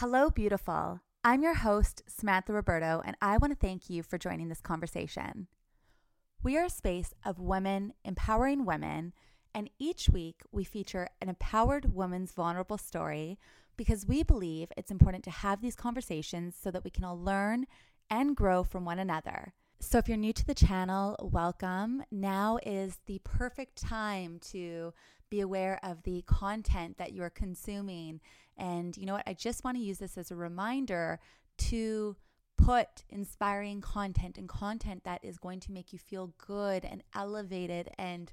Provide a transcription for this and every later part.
Hello, beautiful. I'm your host, Samantha Roberto, and I want to thank you for joining this conversation. We are a space of women empowering women, and each week we feature an empowered woman's vulnerable story because we believe it's important to have these conversations so that we can all learn and grow from one another. So, if you're new to the channel, welcome. Now is the perfect time to be aware of the content that you're consuming and you know what? I just want to use this as a reminder to put inspiring content and content that is going to make you feel good and elevated and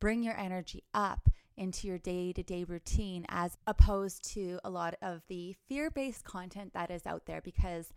bring your energy up into your day to day routine as opposed to a lot of the fear based content that is out there because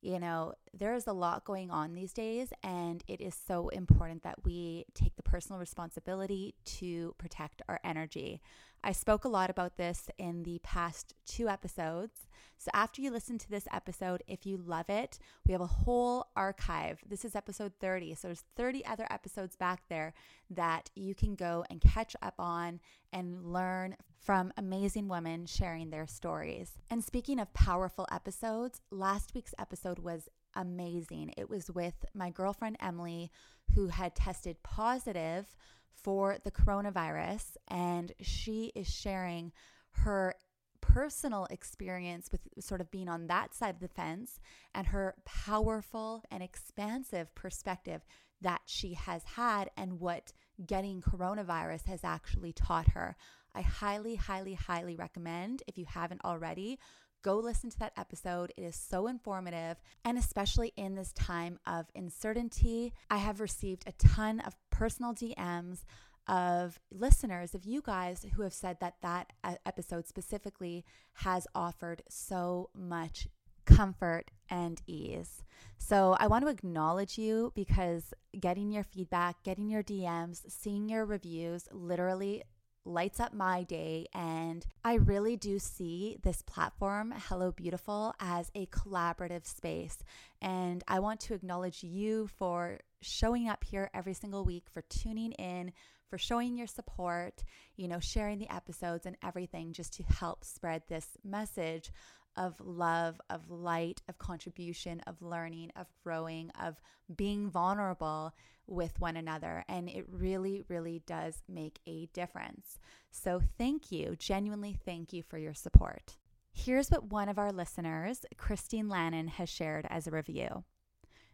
you know, there is a lot going on these days, and it is so important that we take the personal responsibility to protect our energy. I spoke a lot about this in the past two episodes. So, after you listen to this episode, if you love it, we have a whole archive. This is episode 30. So, there's 30 other episodes back there that you can go and catch up on and learn from amazing women sharing their stories. And speaking of powerful episodes, last week's episode was amazing. It was with my girlfriend Emily, who had tested positive for the coronavirus, and she is sharing her personal experience with sort of being on that side of the fence and her powerful and expansive perspective that she has had and what getting coronavirus has actually taught her. I highly, highly, highly recommend, if you haven't already, go listen to that episode. It is so informative. And especially in this time of uncertainty, I have received a ton of personal DMs of listeners, of you guys who have said that that episode specifically has offered so much comfort and ease. So I want to acknowledge you because getting your feedback, getting your DMs, seeing your reviews literally lights up my day. And I really do see this platform, Hello Beautiful, as a collaborative space. And I want to acknowledge you for showing up here every single week, for tuning in, for showing your support, you know, sharing the episodes and everything just to help spread this message of love, of light, of contribution, of learning, of growing, of being vulnerable with one another. And it really, really does make a difference. So thank you, genuinely thank you for your support. Here's what one of our listeners, Christine Lannon, has shared as a review.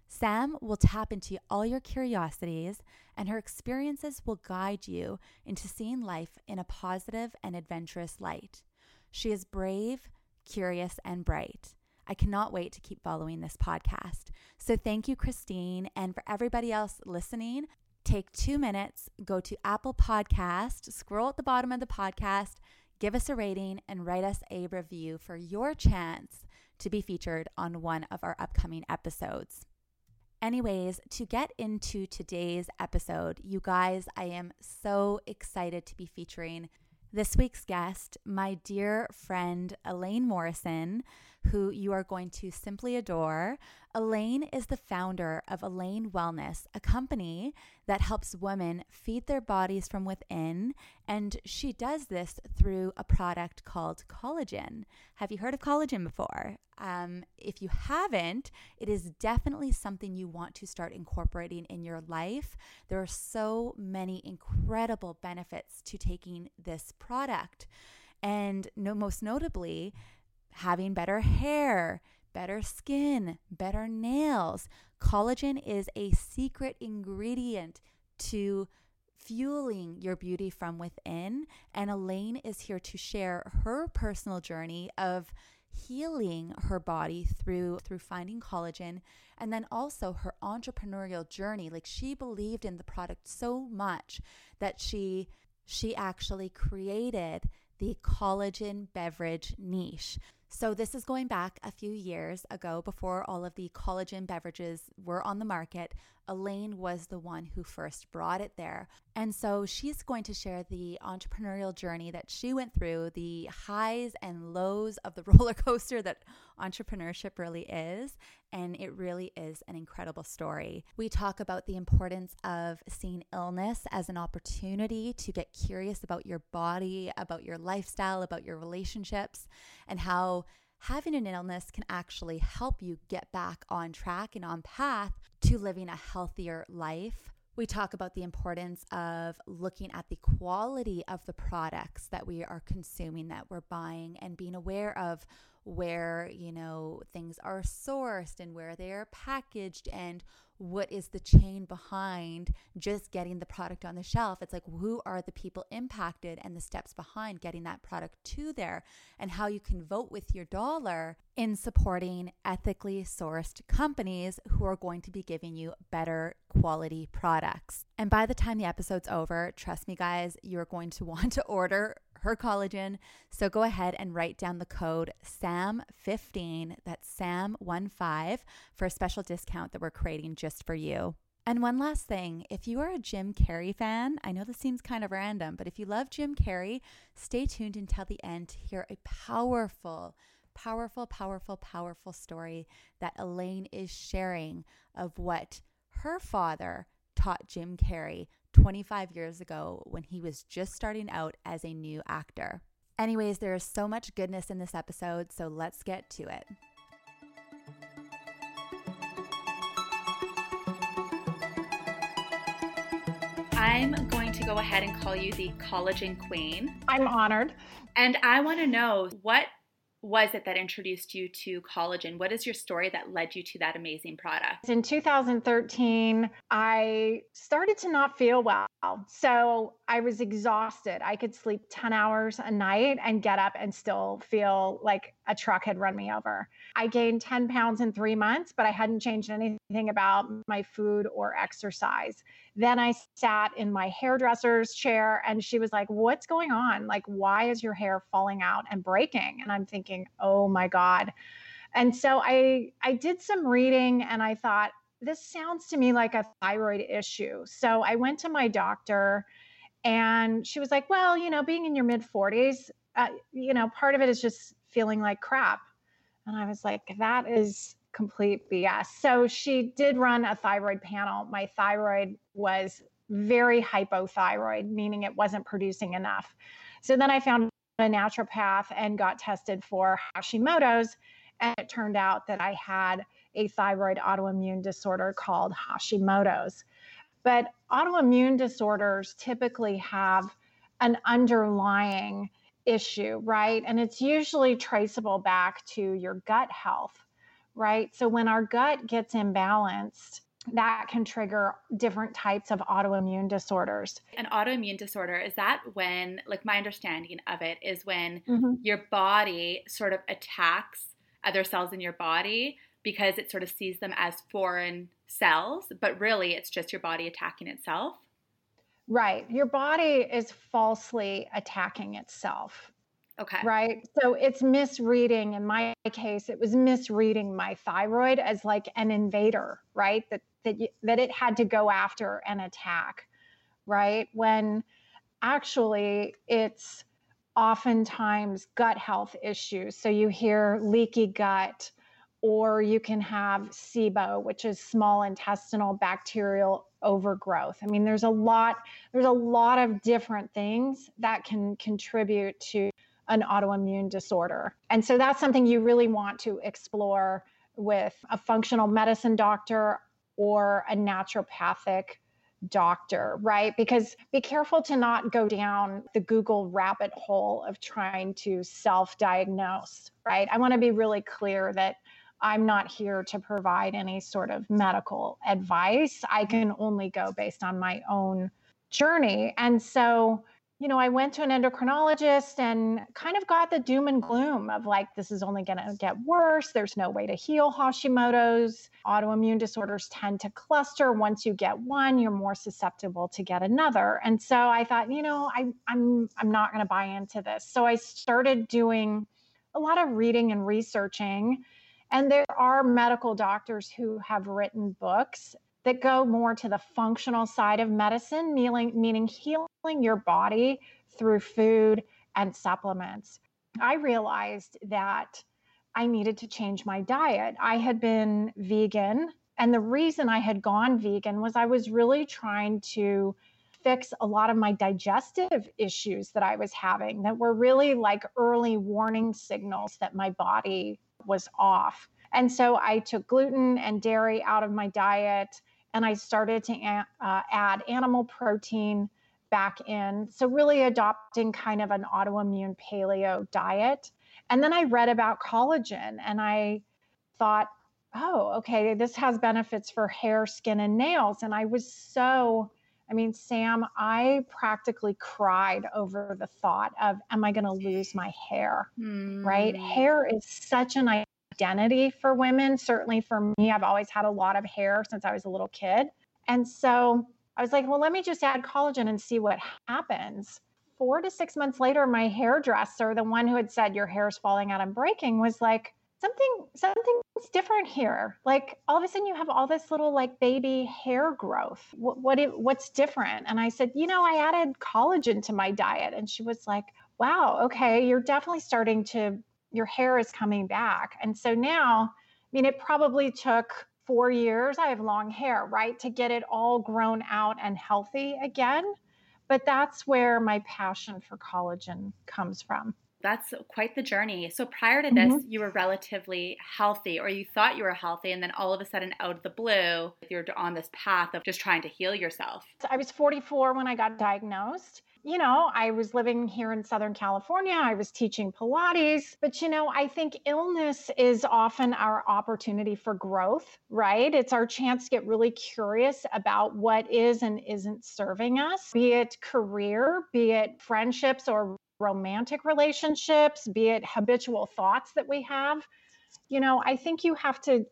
Sam will tap into all your curiosities, and her experiences will guide you into seeing life in a positive and adventurous light. She is brave, curious, and bright. I cannot wait to keep following this podcast. So, thank you, Christine. And for everybody else listening, take two minutes, go to Apple Podcast, scroll at the bottom of the podcast, give us a rating, and write us a review for your chance to be featured on one of our upcoming episodes. Anyways, to get into today's episode, you guys, I am so excited to be featuring this week's guest, my dear friend Elaine Morrison, who you are going to simply adore. Elaine is the founder of Elaine Wellness, a company that helps women feed their bodies from within. And she does this through a product called collagen. Have you heard of collagen before? Um, if you haven't, it is definitely something you want to start incorporating in your life. There are so many incredible benefits to taking this product. And no, most notably, having better hair, better skin, better nails. Collagen is a secret ingredient to fueling your beauty from within. And Elaine is here to share her personal journey of healing her body through through finding collagen and then also her entrepreneurial journey like she believed in the product so much that she she actually created the collagen beverage niche so, this is going back a few years ago before all of the collagen beverages were on the market. Elaine was the one who first brought it there. And so she's going to share the entrepreneurial journey that she went through, the highs and lows of the roller coaster that entrepreneurship really is. And it really is an incredible story. We talk about the importance of seeing illness as an opportunity to get curious about your body, about your lifestyle, about your relationships, and how having an illness can actually help you get back on track and on path to living a healthier life. We talk about the importance of looking at the quality of the products that we are consuming, that we're buying, and being aware of where, you know, things are sourced and where they are packaged and what is the chain behind just getting the product on the shelf. It's like who are the people impacted and the steps behind getting that product to there and how you can vote with your dollar in supporting ethically sourced companies who are going to be giving you better quality products. And by the time the episode's over, trust me guys, you're going to want to order her collagen. So go ahead and write down the code SAM15, that's SAM15, for a special discount that we're creating just for you. And one last thing if you are a Jim Carrey fan, I know this seems kind of random, but if you love Jim Carrey, stay tuned until the end to hear a powerful, powerful, powerful, powerful story that Elaine is sharing of what her father taught Jim Carrey 25 years ago when he was just starting out as a new actor. Anyways, there is so much goodness in this episode, so let's get to it. I'm going to go ahead and call you the collagen queen. I'm honored. And I want to know what was it that introduced you to collagen? What is your story that led you to that amazing product? In 2013, I started to not feel well. So I was exhausted. I could sleep 10 hours a night and get up and still feel like a truck had run me over. I gained 10 pounds in three months, but I hadn't changed anything about my food or exercise. Then I sat in my hairdresser's chair and she was like, What's going on? Like, why is your hair falling out and breaking? And I'm thinking, Oh my God. And so I I did some reading and I thought, this sounds to me like a thyroid issue. So I went to my doctor and she was like, Well, you know, being in your mid 40s, uh, you know, part of it is just feeling like crap. And I was like, That is complete BS. So she did run a thyroid panel. My thyroid was very hypothyroid, meaning it wasn't producing enough. So then I found a naturopath and got tested for Hashimoto's. And it turned out that I had a thyroid autoimmune disorder called Hashimoto's. But autoimmune disorders typically have an underlying issue, right? And it's usually traceable back to your gut health right? So when our gut gets imbalanced, that can trigger different types of autoimmune disorders. An autoimmune disorder is that when, like, my understanding of it is when mm-hmm. your body sort of attacks other cells in your body because it sort of sees them as foreign cells, but really it's just your body attacking itself. Right. Your body is falsely attacking itself. Okay. Right. So it's misreading. In my case, it was misreading my thyroid as like an invader, right? That that that it had to go after and attack, right? When actually it's oftentimes gut health issues. So you hear leaky gut, or you can have SIBO, which is small intestinal bacterial overgrowth. I mean, there's a lot, there's a lot of different things that can contribute to an autoimmune disorder. And so that's something you really want to explore with a functional medicine doctor or a naturopathic doctor, right? Because be careful to not go down the Google rabbit hole of trying to self diagnose, right? I want to be really clear that I'm not here to provide any sort of medical advice. I can only go based on my own journey. And so, you know, I went to an endocrinologist and kind of got the doom and gloom of like, this is only going to get worse. There's no way to heal Hashimoto's. Autoimmune disorders tend to cluster. Once you get one, you're more susceptible to get another. And so I thought, you know, I, I'm I'm not going to buy into this. So I started doing a lot of reading and researching. And there are medical doctors who have written books that go more to the functional side of medicine, meaning, meaning healing your body through food and supplements. I realized that I needed to change my diet. I had been vegan, and the reason I had gone vegan was I was really trying to fix a lot of my digestive issues that I was having that were really like early warning signals that my body was off. And so I took gluten and dairy out of my diet and I started to uh, add animal protein back in. So, really adopting kind of an autoimmune paleo diet. And then I read about collagen and I thought, oh, okay, this has benefits for hair, skin, and nails. And I was so, I mean, Sam, I practically cried over the thought of, am I going to lose my hair? Mm. Right? Hair is such an identity for women. Certainly for me, I've always had a lot of hair since I was a little kid. And so I was like, well, let me just add collagen and see what happens. Four to six months later, my hairdresser, the one who had said your hair's falling out and breaking, was like, something something's different here. Like all of a sudden you have all this little like baby hair growth. What, what what's different? And I said, you know, I added collagen to my diet. And she was like, wow, okay, you're definitely starting to your hair is coming back. And so now, I mean, it probably took four years. I have long hair, right? To get it all grown out and healthy again. But that's where my passion for collagen comes from. That's quite the journey. So prior to this, mm-hmm. you were relatively healthy, or you thought you were healthy, and then all of a sudden, out of the blue, you're on this path of just trying to heal yourself. I was 44 when I got diagnosed you know, I was living here in Southern California. I was teaching Pilates. But, you know, I think illness is often our opportunity for growth, right? It's our chance to get really curious about what is and isn't serving us, be it career, be it friendships or romantic relationships, be it habitual thoughts that we have. You know, I think you have to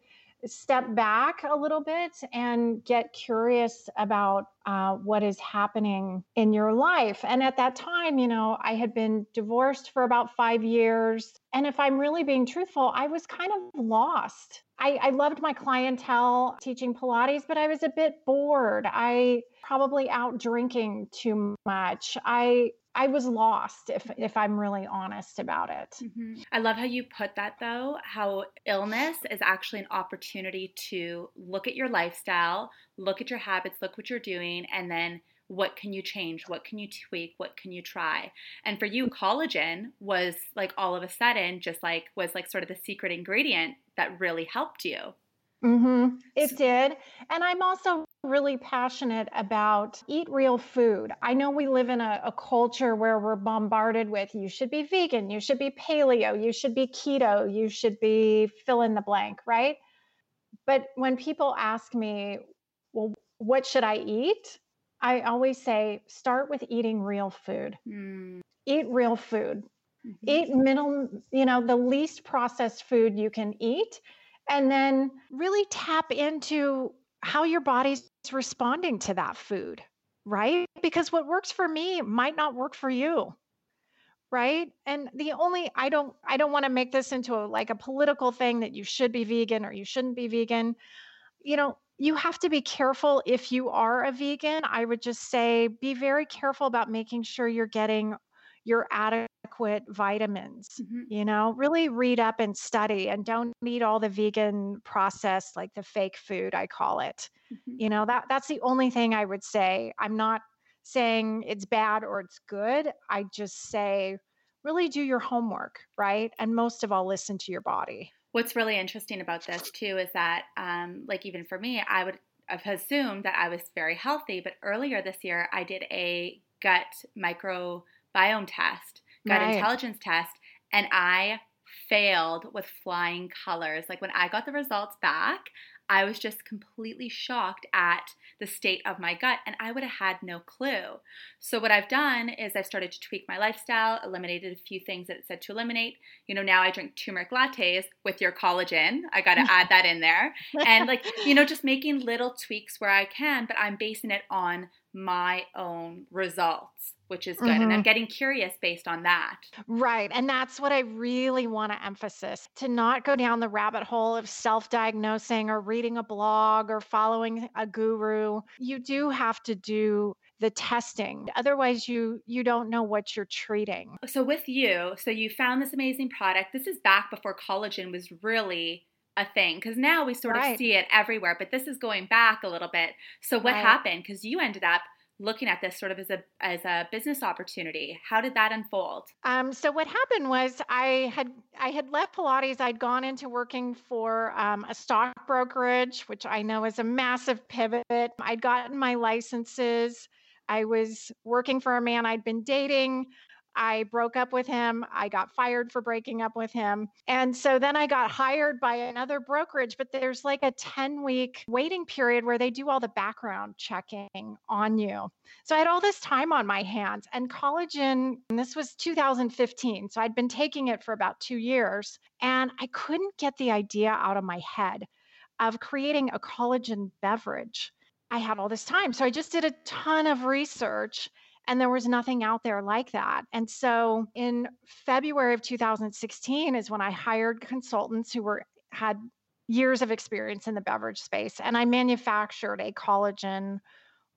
step back a little bit and get curious about uh, what is happening in your life. And at that time, you know, I had been divorced for about five years. And if I'm really being truthful, I was kind of lost. I, I loved my clientele teaching Pilates, but I was a bit bored. I probably out drinking too much. I I was lost if if I'm really honest about it. Mm-hmm. I love how you put that though, how illness is actually an opportunity to look at your lifestyle, look at your habits, look what you're doing and then what can you change? What can you tweak? What can you try? And for you collagen was like all of a sudden just like was like sort of the secret ingredient that really helped you. Mm-hmm. It did. And I'm also really passionate about eat real food. I know we live in a, a, culture where we're bombarded with you should be vegan, you should be paleo, you should be keto, you should be fill in the blank, right? But when people ask me, well, what should I eat? I always say, start with eating real food. Mm. Eat real food. Mm-hmm. Eat minimal, you know, the least processed food you can eat and then really tap into how your body's responding to that food, right? Because what works for me might not work for you. Right? And the only I don't I don't want to make this into a like a political thing that you should be vegan or you shouldn't be vegan. You know, you have to be careful if you are a vegan. I would just say be very careful about making sure you're getting your adequate vitamins. Mm-hmm. You know, really read up and study and don't eat all the vegan processed like the fake food I call it. Mm-hmm. You know, that that's the only thing I would say. I'm not saying it's bad or it's good. I just say really do your homework, right? And most of all listen to your body. What's really interesting about this too is that um like even for me, I would have assumed that I was very healthy, but earlier this year I did a gut micro biome test, gut right. intelligence test, and I failed with flying colors. Like when I got the results back, I was just completely shocked at the state of my gut, and I would have had no clue. So, what I've done is I've started to tweak my lifestyle, eliminated a few things that it said to eliminate. You know, now I drink turmeric lattes with your collagen. I got to add that in there. And, like, you know, just making little tweaks where I can, but I'm basing it on my own results which is good. Mm-hmm. And I'm mm-hmm. getting curious based on that. Right. And that's what I really want to emphasize to not go down the rabbit hole of self diagnosing or reading a blog or following a guru. You do have to do the testing otherwise you you don't know what you're treating so with you so you found this amazing product this is back before collagen was really a thing because now we sort right. of see it everywhere but this is going back a little bit so what right. happened because you ended up looking at this sort of as a as a business opportunity. How did that unfold? Um, so what happened was I had I had left Pilates. I'd gone into working for um, a stock brokerage, which I know is a massive pivot. I'd gotten my licenses. I was working for a man I'd been dating. I broke up with him. I got fired for breaking up with him. And so then I got hired by another brokerage, but there's like a 10 week waiting period where they do all the background checking on you. So I had all this time on my hands and collagen, and this was 2015. So I'd been taking it for about two years and I couldn't get the idea out of my head of creating a collagen beverage. I had all this time. So I just did a ton of research and there was nothing out there like that. And so in February of 2016 is when I hired consultants who were had years of experience in the beverage space and I manufactured a collagen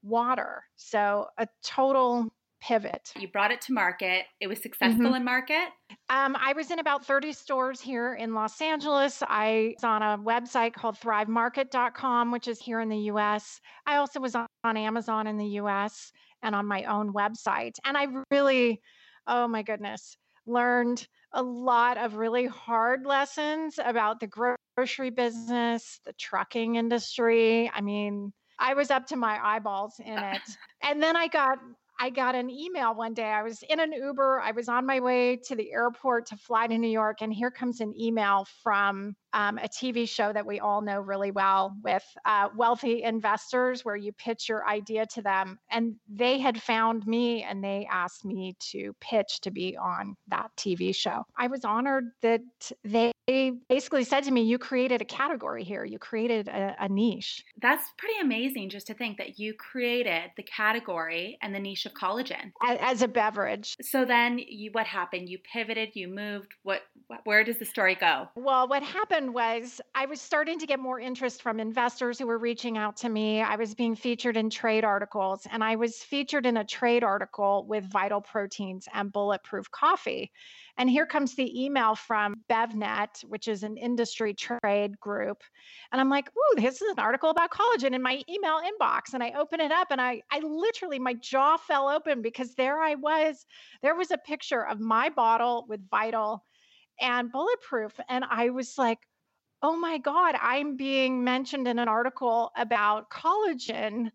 water. So a total pivot. You brought it to market. It was successful mm-hmm. in market? Um, I was in about 30 stores here in Los Angeles. I was on a website called thrivemarket.com, which is here in the US. I also was on, on Amazon in the US and on my own website. And I really, oh my goodness, learned a lot of really hard lessons about the grocery business, the trucking industry. I mean, I was up to my eyeballs in it. and then I got I got an email one day. I was in an Uber. I was on my way to the airport to fly to New York. And here comes an email from um, a TV show that we all know really well with uh, wealthy investors, where you pitch your idea to them. And they had found me and they asked me to pitch to be on that TV show. I was honored that they basically said to me, You created a category here, you created a, a niche. That's pretty amazing just to think that you created the category and the niche of collagen as, as a beverage. So then you, what happened? You pivoted, you moved. What, where does the story go? Well, what happened happened was I was starting to get more interest from investors who were reaching out to me. I was being featured in trade articles, and I was featured in a trade article with Vital Proteins and Bulletproof Coffee. And here comes the email from BevNet, which is an industry trade group. And I'm like, ooh, this is an article about collagen in my email inbox. And I open it up and I, I literally, my jaw fell open because there I was. There was a picture of my bottle with Vital and Bulletproof. And I was like, oh my God, I'm being mentioned in an article about collagen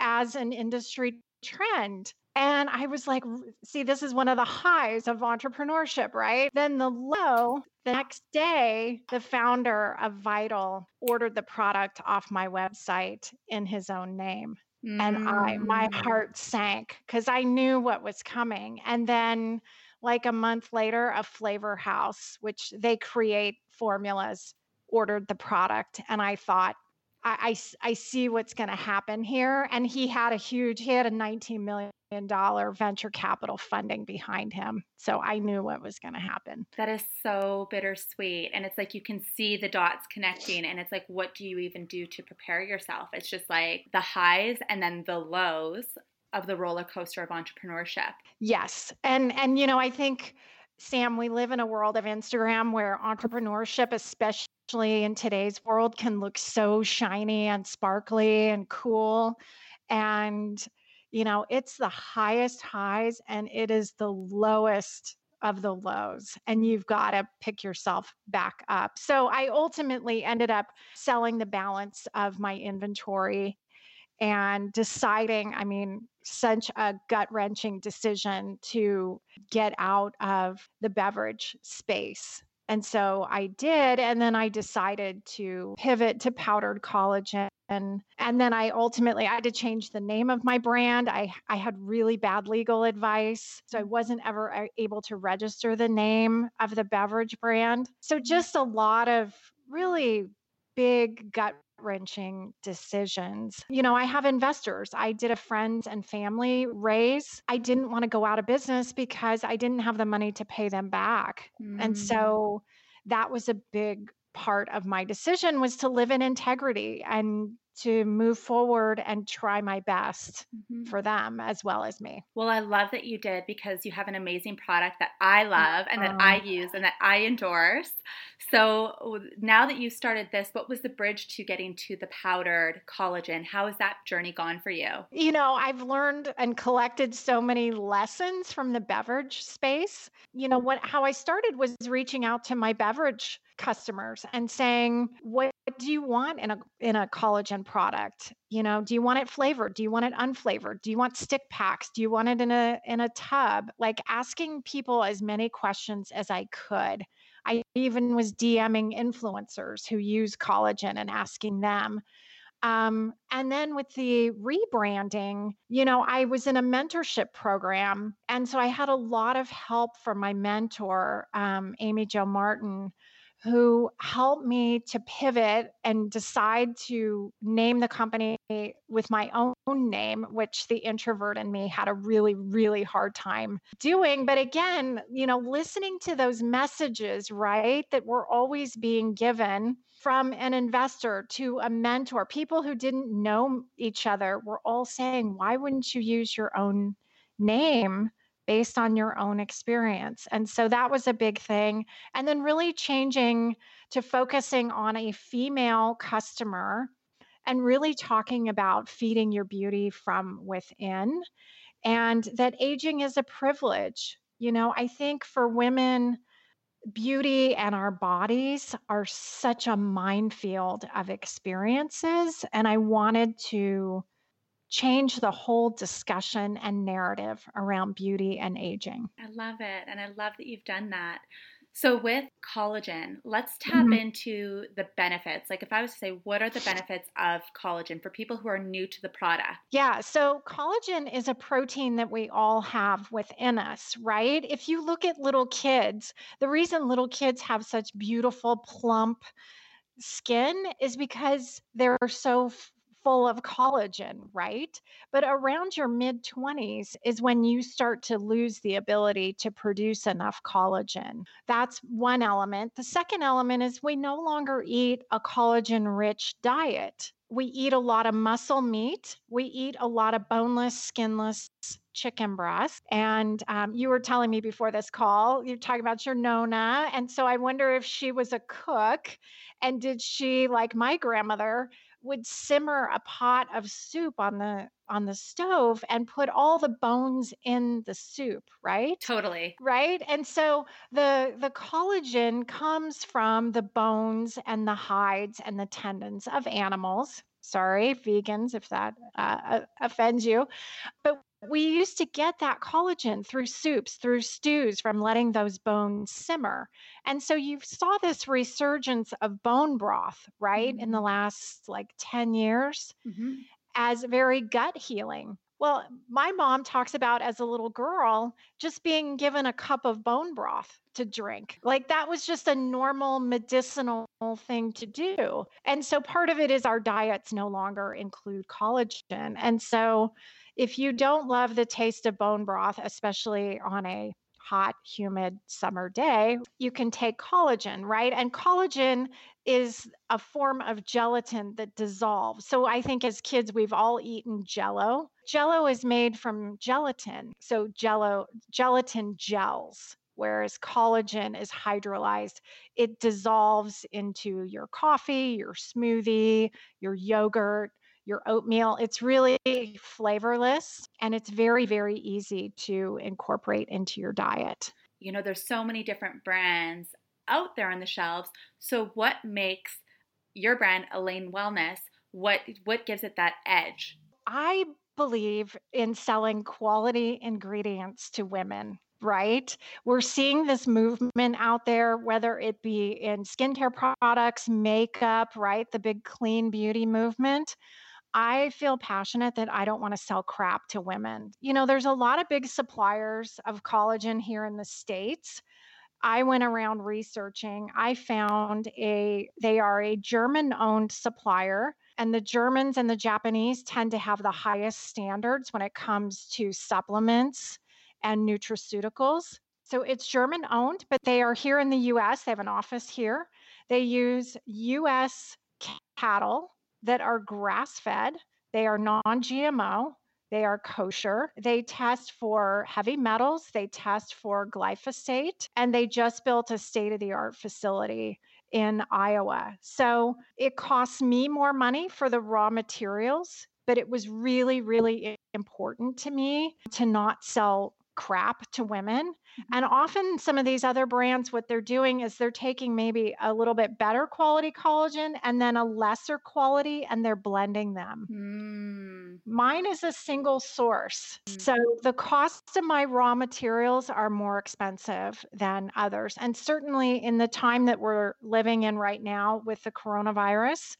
as an industry trend. And I was like, see, this is one of the highs of entrepreneurship, right? Then the low, the next day, the founder of Vital ordered the product off my website in his own name. Mm. And I my mm. heart sank because I knew what was coming. And then like a month later, a flavor house, which they create formulas ordered the product and I thought, I, I, I see what's going to happen here. And he had a huge, he had a $19 million venture capital funding behind him. So I knew what was going to happen. That is so bittersweet. And it's like you can see the dots connecting. And it's like, what do you even do to prepare yourself? It's just like the highs and then the lows of the roller coaster of entrepreneurship. Yes. And, and, you know, I think, Sam, we live in a world of Instagram where entrepreneurship, especially in today's world, can look so shiny and sparkly and cool. And, you know, it's the highest highs and it is the lowest of the lows and you've got to pick yourself back up. So I ultimately ended up selling the balance of my inventory and deciding, I mean, such a gut wrenching decision to get out of the beverage space and so I did. And then I decided to pivot to powdered collagen. And, and then I ultimately I had to change the name of my brand. I, I had really bad legal advice. So I wasn't ever uh, able to register the name of the beverage brand. So mm-hmm. just a lot of really big gut wrenching decisions. You know, I have investors. I did a friends and family raise. I didn't want to go out of business because I didn't have the money to pay them back. Mm. And so that was a big part of my decision was to live in integrity and to move forward and try my best mm-hmm. for them as well as me. Well, I love that you did because you have an amazing product that I love and that I use and that I endorse. So now that you started this, what was the bridge to getting to the powdered collagen? How has that journey gone for you? You know, I've learned and collected so many lessons from the beverage space. You know, what how I started was reaching out to my beverage customers and saying, "What do you want in a in a collagen product? You know, do you want it flavored? Do you want it unflavored? Do you want stick packs? Do you want it in a in a tub?" Like asking people as many questions as I could. I even was DMing influencers who use collagen and asking them. Um, and then with the rebranding, you know, I was in a mentorship program. And so I had a lot of help from my mentor, um, Amy Jo Martin, who helped me to pivot and decide to name the company with my own name, which the introvert in me had a really, really hard time doing. But again, you know, listening to those messages, right, that were always being given from an investor to a mentor, people who didn't know each other were all saying, why wouldn't you use your own name? Based on your own experience. And so that was a big thing. And then really changing to focusing on a female customer and really talking about feeding your beauty from within and that aging is a privilege. You know, I think for women, beauty and our bodies are such a minefield of experiences. And I wanted to change the whole discussion and narrative around beauty and aging. I love it. And I love that you've done that. So, with collagen, let's tap mm-hmm. into the benefits. Like, if I was to say, what are the benefits of collagen for people who are new to the product? Yeah. So, collagen is a protein that we all have within us, right? If you look at little kids, the reason little kids have such beautiful, plump, skin is because they're so full of collagen, right? But around your mid 20s is when you start to lose the ability to produce enough collagen. That's one element. The second element is we no longer eat a collagen rich diet. We eat a lot of muscle meat. We eat a lot of boneless, skinless chicken breast. And um, you were telling me before this call, you're talking about your Nona. And so I wonder if she was a cook and did she, like my grandmother, would simmer a pot of soup on the on the stove and put all the bones in the soup right? Totally. Right? And so the the collagen comes from the bones and the hides and the tendons of animals. Sorry vegans if that uh, offends you. But we used to get that collagen through soups, through stews from letting those bones simmer. And so you saw this resurgence of bone broth, right, mm-hmm. in the mm-hmm. last like 10 years mm-hmm. as very gut healing. Well, my mom talks about as a little girl just being given a cup of bone broth to drink. Like that was just a normal medicinal thing to do. And so part of it is our diets no longer include collagen. And so if you don't love the taste of bone broth, especially on a hot, humid summer day, you can take collagen, right? And collagen is a form of gelatin that dissolves. So I think as kids, we've all eaten jello. Jello is made from gelatin. So jello, gelatin gels whereas collagen is hydrolyzed. It dissolves into your coffee, your smoothie, your yogurt, your oatmeal. It's really flavorless and it's very, very easy to incorporate into your diet. You know, there's so many different brands out there on the shelves. So what makes your brand Elaine Wellness? What what gives it that edge? I believe in selling quality ingredients to women right? We're seeing this movement out there, whether it be in skincare products, makeup, right? The big clean beauty movement. I feel passionate that I don't want to sell crap to women. You know, there's a lot of big suppliers of collagen here in the States. I went around researching. I found a they are a German owned supplier and the Germans and the Japanese tend to have the highest standards when it comes to supplements and nutraceuticals. So it's German owned, but they are here in the US. They have an office here. They use US cattle that are grass fed, they are non GMO, they are kosher. They test for heavy metals, they test for glyphosate, and they just built a state of the art facility in Iowa. So it costs me more money for the raw materials, but it was really, really important to me to not sell crap to women. And often, some of these other brands, what they're doing is they're taking maybe a little bit better quality collagen and then a lesser quality and they're blending them. Mm. Mine is a single source. Mm. So the cost of my raw materials are more expensive than others. And certainly in the time that we're living in right now with the coronavirus,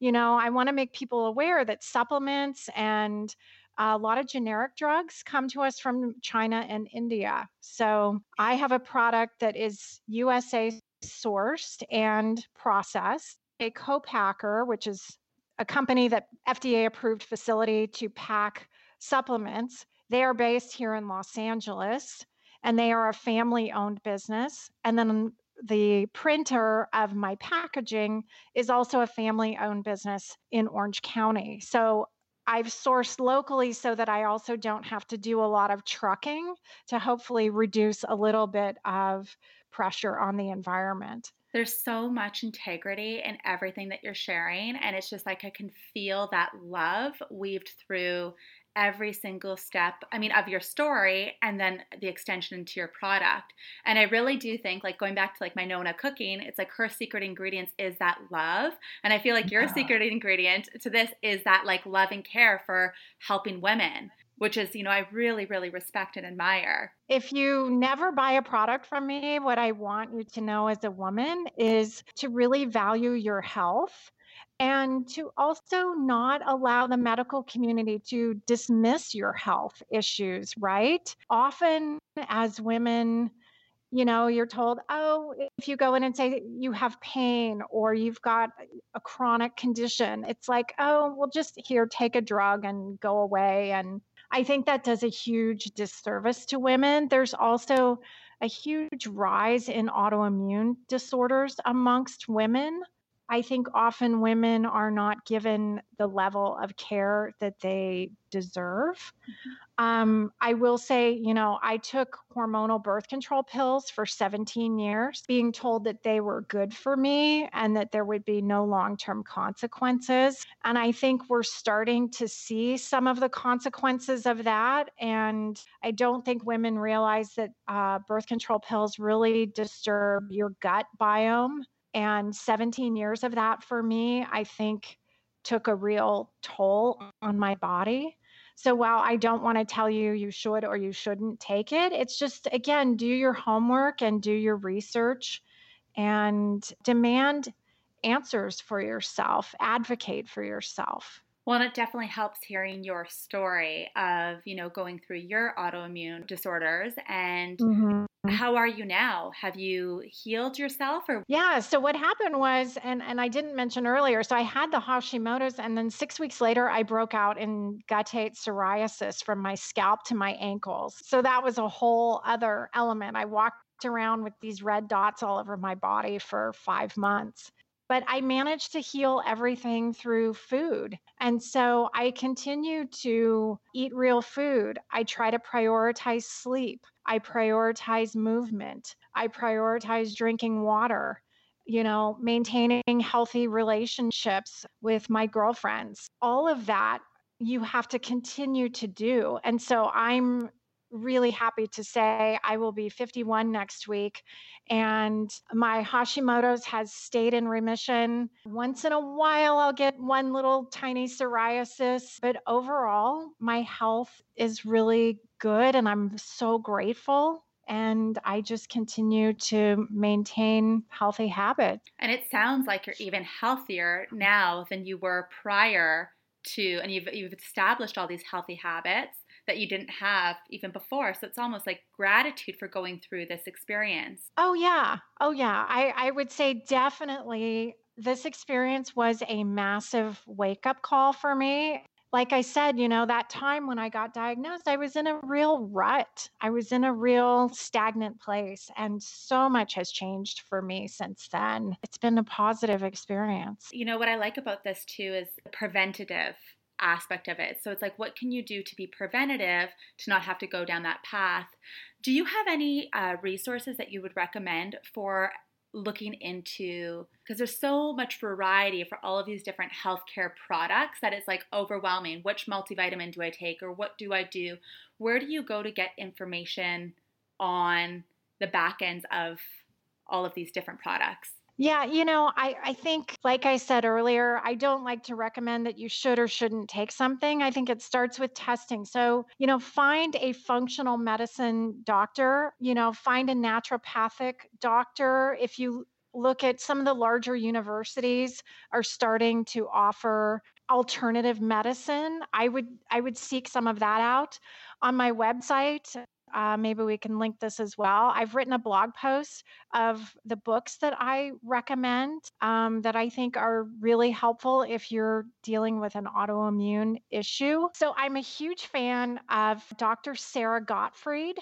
you know, I want to make people aware that supplements and a lot of generic drugs come to us from China and India. So I have a product that is USA sourced and processed. A co-packer, which is a company that FDA approved facility to pack supplements. They are based here in Los Angeles and they are a family owned business. And then the printer of my packaging is also a family owned business in Orange County. So I've sourced locally so that I also don't have to do a lot of trucking to hopefully reduce a little bit of pressure on the environment. There's so much integrity in everything that you're sharing. And it's just like I can feel that love weaved through every single step i mean of your story and then the extension into your product and i really do think like going back to like my nona cooking it's like her secret ingredients is that love and i feel like your yeah. secret ingredient to this is that like love and care for helping women which is, you know, I really, really respect and admire. If you never buy a product from me, what I want you to know as a woman is to really value your health and to also not allow the medical community to dismiss your health issues, right? Often, as women, you know, you're told, oh, if you go in and say you have pain or you've got a chronic condition, it's like, oh, well, just here, take a drug and go away. And I think that does a huge disservice to women. There's also a huge rise in autoimmune disorders amongst women. I think often women are not given the level of care that they deserve. Mm-hmm. Um, I will say, you know, I took hormonal birth control pills for 17 years, being told that they were good for me and that there would be no long term consequences. And I think we're starting to see some of the consequences of that. And I don't think women realize that uh, birth control pills really disturb your gut biome and 17 years of that for me, I think took a real toll on my body. So while I don't want to tell you you should or you shouldn't take it, it's just, again, do your homework and do your research and demand answers for yourself, advocate for yourself. Well, and it definitely helps hearing your story of, you know, going through your autoimmune disorders and mm-hmm. how are you now? Have you healed yourself or Yeah, so what happened was and and I didn't mention earlier, so I had the Hashimoto's and then 6 weeks later I broke out in guttate psoriasis from my scalp to my ankles. So that was a whole other element. I walked around with these red dots all over my body for 5 months but I managed to heal everything through food. And so I continue to eat real food. I try to prioritize sleep. I prioritize movement. I prioritize drinking water, you know, maintaining healthy relationships with my girlfriends. All of that you have to continue to do. And so I'm really happy to say I will be 51 next week. And my Hashimoto's has stayed in remission. Once in a while, I'll get one little tiny psoriasis, but overall, my health is really good and I'm so grateful. And I just continue to maintain healthy habits. And it sounds like you're even healthier now than you were prior to, and you've, you've established all these healthy habits that you didn't have even before. So it's almost like gratitude for going through this experience. Oh, yeah. Oh, yeah. I, I would say definitely this experience was a massive wake up call for me. like I said, you know, that time when I got diagnosed, I was in a real rut. I was in a real stagnant place. And so much has changed for me since then. It's been a positive experience. You know, what I like about this too is the preventative aspect of it. So it's like, what can you do to be preventative to not have to go down that path? Do you have any uh, resources that you would recommend for looking into because there's so much variety for all of these different healthcare products that it's like overwhelming. Which multivitamin do I take or what do I do? Where do you go to get information on the back ends of all of these different products? Yeah, you know, I, I think, like I said earlier, I don't like to recommend that you should or shouldn't take something. I think it starts with testing. So, you know, find a functional medicine doctor, you know, find a naturopathic doctor. If you look at some of the larger universities are starting to offer alternative medicine i would i would seek some of that out on my website uh, maybe we can link this as well. I've written a blog post of the books that I recommend um, that I think are really helpful if you're dealing with an autoimmune issue. So I'm a huge fan of Dr. Sara Gottfried.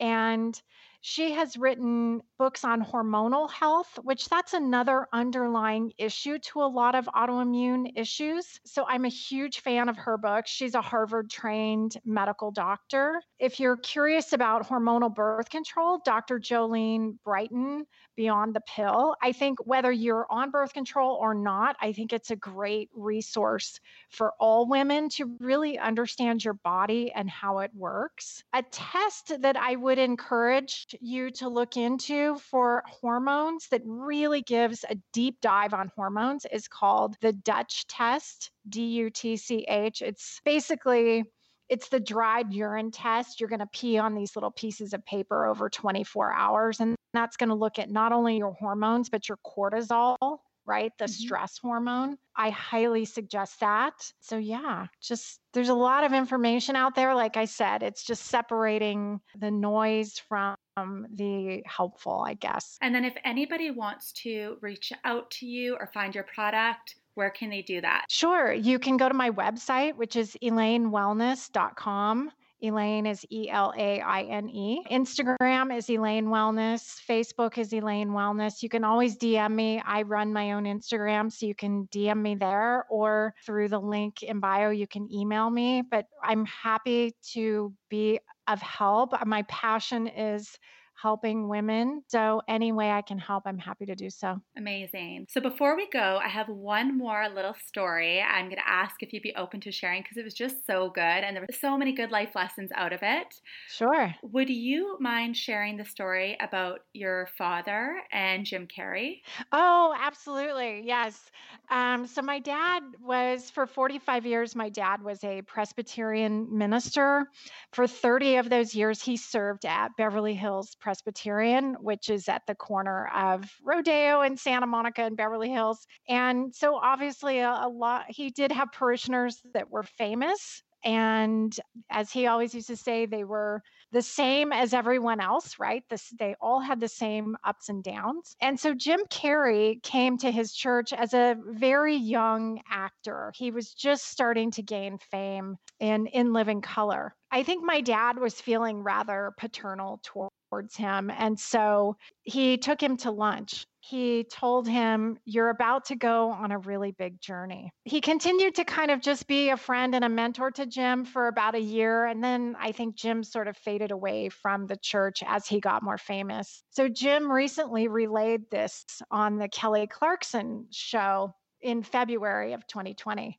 And she has written books on hormonal health, which that's another underlying issue to a lot of autoimmune issues. So I'm a huge fan of her book. She's a Harvard trained medical doctor. If you're curious about hormonal birth control, Dr. Jolene Brighten, Beyond the Pill, I think whether you're on birth control or not, I think it's a great resource for all women to really understand your body and how it works. A test that I would encourage you to look into for hormones that really gives a deep dive on hormones is called the Dutch test, D U T C H. It's basically it's the dried urine test. You're going to pee on these little pieces of paper over 24 hours and that's going to look at not only your hormones but your cortisol right? The mm-hmm. stress hormone. I highly suggest that. So, yeah, just there's a lot of information out there. Like I said, it's just separating the noise from Um, the helpful, I guess. And then if anybody wants to reach out to you or find your product, where can they do that? Sure. You can go to my website, which is elainewellness.com. Elaine is E L A I N E. Instagram is Elaine Wellness. Facebook is Elaine Wellness. You can always DM me. I run my own Instagram, so you can DM me there or through the link in bio, you can email me. But I'm happy to be of help. My passion is helping women. So, any way I can help, I'm happy to do so. Amazing. So, before we go, I have one more little story I'm going to ask if you'd be open to sharing because it was just so good and there were so many good life lessons out of it. Sure. Would you mind sharing the story about your father and Jim Carrey? Oh, absolutely. Yes. Um, so, my dad was, for 45 years, my dad was a Presbyterian minister. For 30 of those years, he served at Beverly Hills Presbyterian, which is at the corner of Rodeo and Santa Monica and Beverly Hills. And so, obviously, a, a lot, he did have parishioners that were famous. And as he always used to say, they were the same as everyone else, right? This, they all had the same ups and downs. And so Jim Carrey came to his church as a very young actor. He was just starting to gain fame in In Living Color. I think my dad was feeling rather paternal toward towards him. And so he took him to lunch. He told him, You're about to go on a really big journey. He continued to kind of just be a friend and a mentor to Jim for about a year. And then I think Jim sort of faded away from the church as he got more famous. So Jim recently relayed this on the Kelly Clarkson show in February of 2020.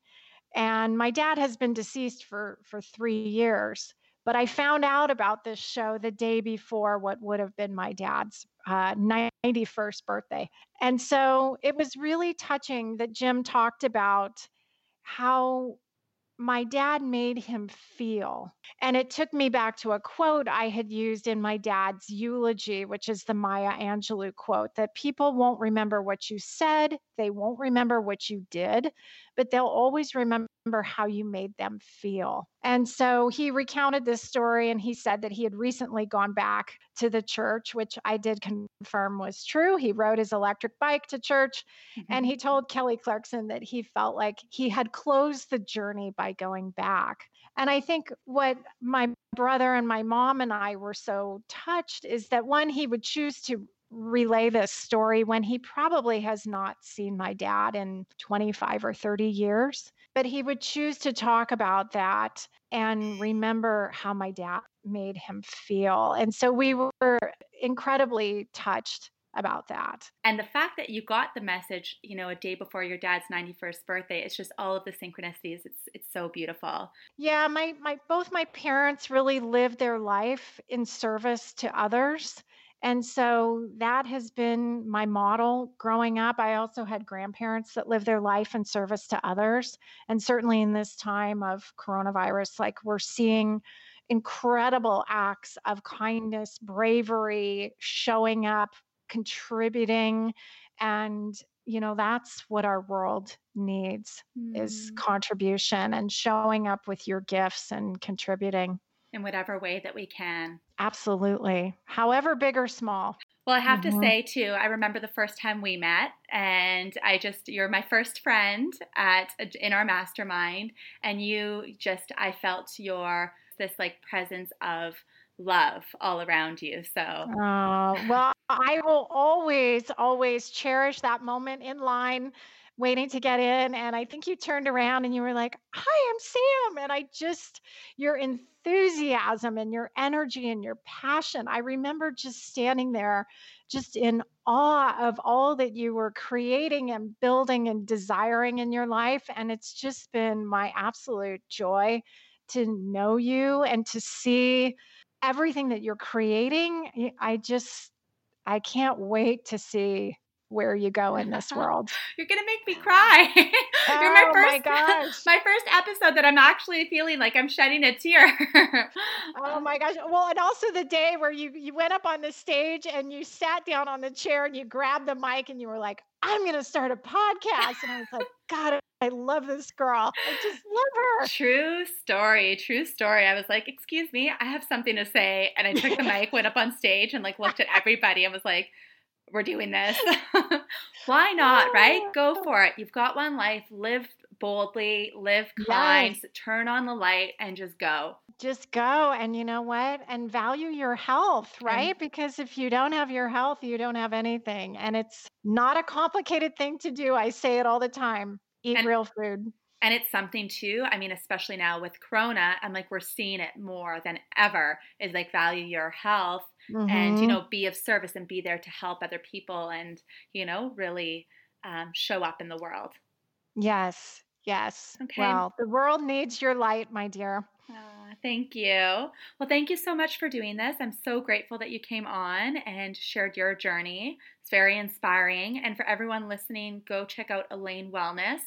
And my dad has been deceased for, for three years. But I found out about this show the day before what would have been my dad's uh, 91st birthday. And so it was really touching that Jim talked about how my dad made him feel. And it took me back to a quote I had used in my dad's eulogy, which is the Maya Angelou quote that people won't remember what you said, they won't remember what you did, but they'll always remember how you made them feel. And so he recounted this story and he said that he had recently gone back to the church, which I did confirm was true. He rode his electric bike to church mm-hmm. and he told Kelly Clarkson that he felt like he had closed the journey by going back. And I think what my brother and my mom and I were so touched is that one, he would choose to relay this story when he probably has not seen my dad in 25 or 30 years. But he would choose to talk about that and remember how my dad made him feel. And so we were incredibly touched about that. And the fact that you got the message, you know, a day before your dad's 91st birthday, it's just all of the synchronicities. It's it's so beautiful. Yeah, my my both my parents really lived their life in service to others. And so that has been my model growing up. I also had grandparents that lived their life in service to others. And certainly in this time of coronavirus, like we're seeing incredible acts of kindness, bravery, showing up, contributing. And, you know, that's what our world needs mm. is contribution and showing up with your gifts and contributing in whatever way that we can. Absolutely. However big or small. Well, I have mm-hmm. to say too, I remember the first time we met and I just you're my first friend at in our mastermind and you just I felt your this like presence of love all around you. So, uh, well, I will always, always cherish that moment in line waiting to get in. And I think you turned around and you were like, Hi, I'm Sam. And I just, your enthusiasm and your energy and your passion. I remember just standing there, just in awe of all that you were creating and building and desiring in your life. And it's just been my absolute joy to know you and to see everything that you're creating. I just, I can't wait to see where you go in this world. You're gonna make me cry. oh You're my oh first, my gosh, my first episode that I'm actually feeling like I'm shedding a tear. oh my gosh! Well, and also the day where you you went up on the stage and you sat down on the chair and you grabbed the mic and you were like, "I'm gonna start a podcast," and I was like, "God, I love this girl. I just love her." True story. True story. I was like, "Excuse me, I have something to say," and I took the mic, went up on stage, and like looked at everybody and was like we're doing this. Why not, right? Go for it. You've got one life. Live boldly, live kind, yes. turn on the light, and just go. Just go. And you know what? And value your health, right? And because if you don't have your health, you don't have anything. And it's not a complicated thing to do. I say it all the time eat and, real food. And it's something too, I mean, especially now with Corona, and like we're seeing it more than ever, is like value your health mm-hmm. and, you mm-hmm. know, be of service and be there to help other people and, you know, really um, show up in the world. Yes. Yes. Okay. Well, the world needs your light, my dear. Uh, thank you. Well, thank you so much for doing this. I'm so grateful that you came on and shared your journey. It's very inspiring. And for everyone listening, go check out Elaine Wellness.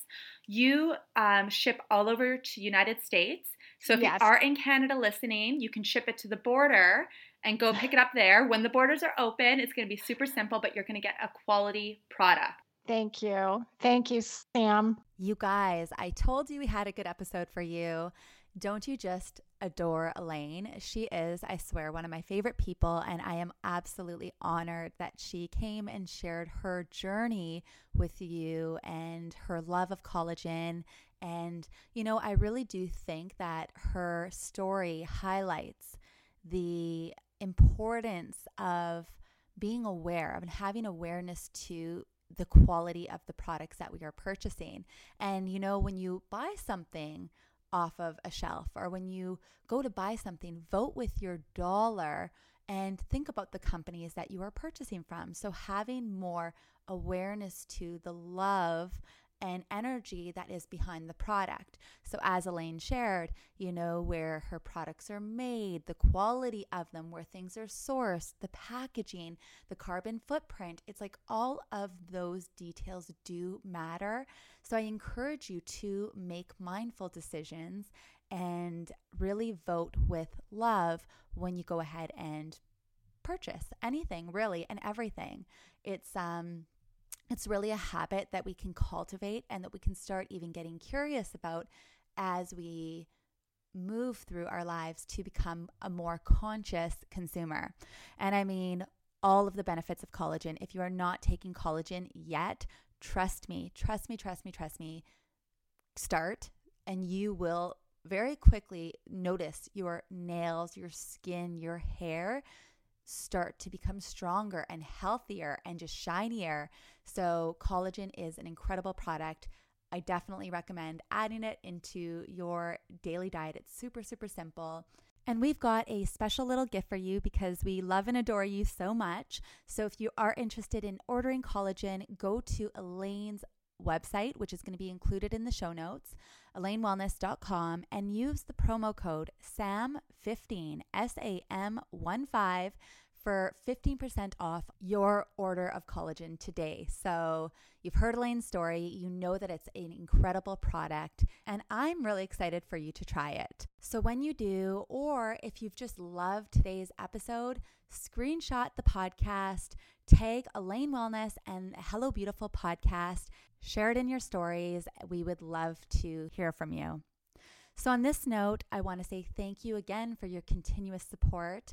You um, ship all over to United States. So if yes. you are in Canada listening, you can ship it to the border and go pick it up there. When the borders are open, it's going to be super simple, but you're going to get a quality product. Thank you. Thank you, Sam. You guys, I told you we had a good episode for you. Don't you just adore Elaine? She is, I swear, one of my favorite people, and I am absolutely honored that she came and shared her journey with you and her love of collagen. And, you know, I really do think that her story highlights the importance of being aware of and having awareness to the quality of the products that we are purchasing. And, you know, when you buy something, off of a shelf or when you go to buy something, vote with your dollar and think about the companies that you are purchasing from. So, having more awareness to the love and energy that is behind the product. So, as Elaine shared, you know, where her products are made, the quality of them, where things are sourced, the packaging, the carbon footprint, it's like all of those details do matter. So, I encourage you to make mindful decisions and really vote with love when you go ahead and purchase anything really and everything. It's um it's really a habit that we can cultivate and that we can start even getting curious about as we move through our lives to become a more conscious consumer. And I mean, all of the benefits of collagen. If you are not taking collagen yet, trust me, trust me, trust me, trust me. Start, and you will very quickly notice your nails, your skin, your hair start to become stronger and healthier and just shinier. So, collagen is an incredible product. I definitely recommend adding it into your daily diet. It's super, super simple. And we've got a special little gift for you because we love and adore you so much. So if you are interested in ordering collagen, go to Elaine's website, which is going to be included in the show notes, elainewellness.com, and use the promo code SAM15, S A M 1 5 for 15% off your order of collagen today. So, you've heard Elaine's story, you know that it's an incredible product, and I'm really excited for you to try it. So, when you do, or if you've just loved today's episode, screenshot the podcast, tag Elaine Wellness and Hello Beautiful podcast, share it in your stories. We would love to hear from you. So, on this note, I want to say thank you again for your continuous support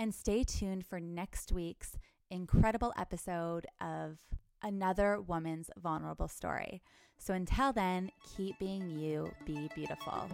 and stay tuned for next week's incredible episode of another woman's vulnerable story. So until then, keep being you, be beautiful.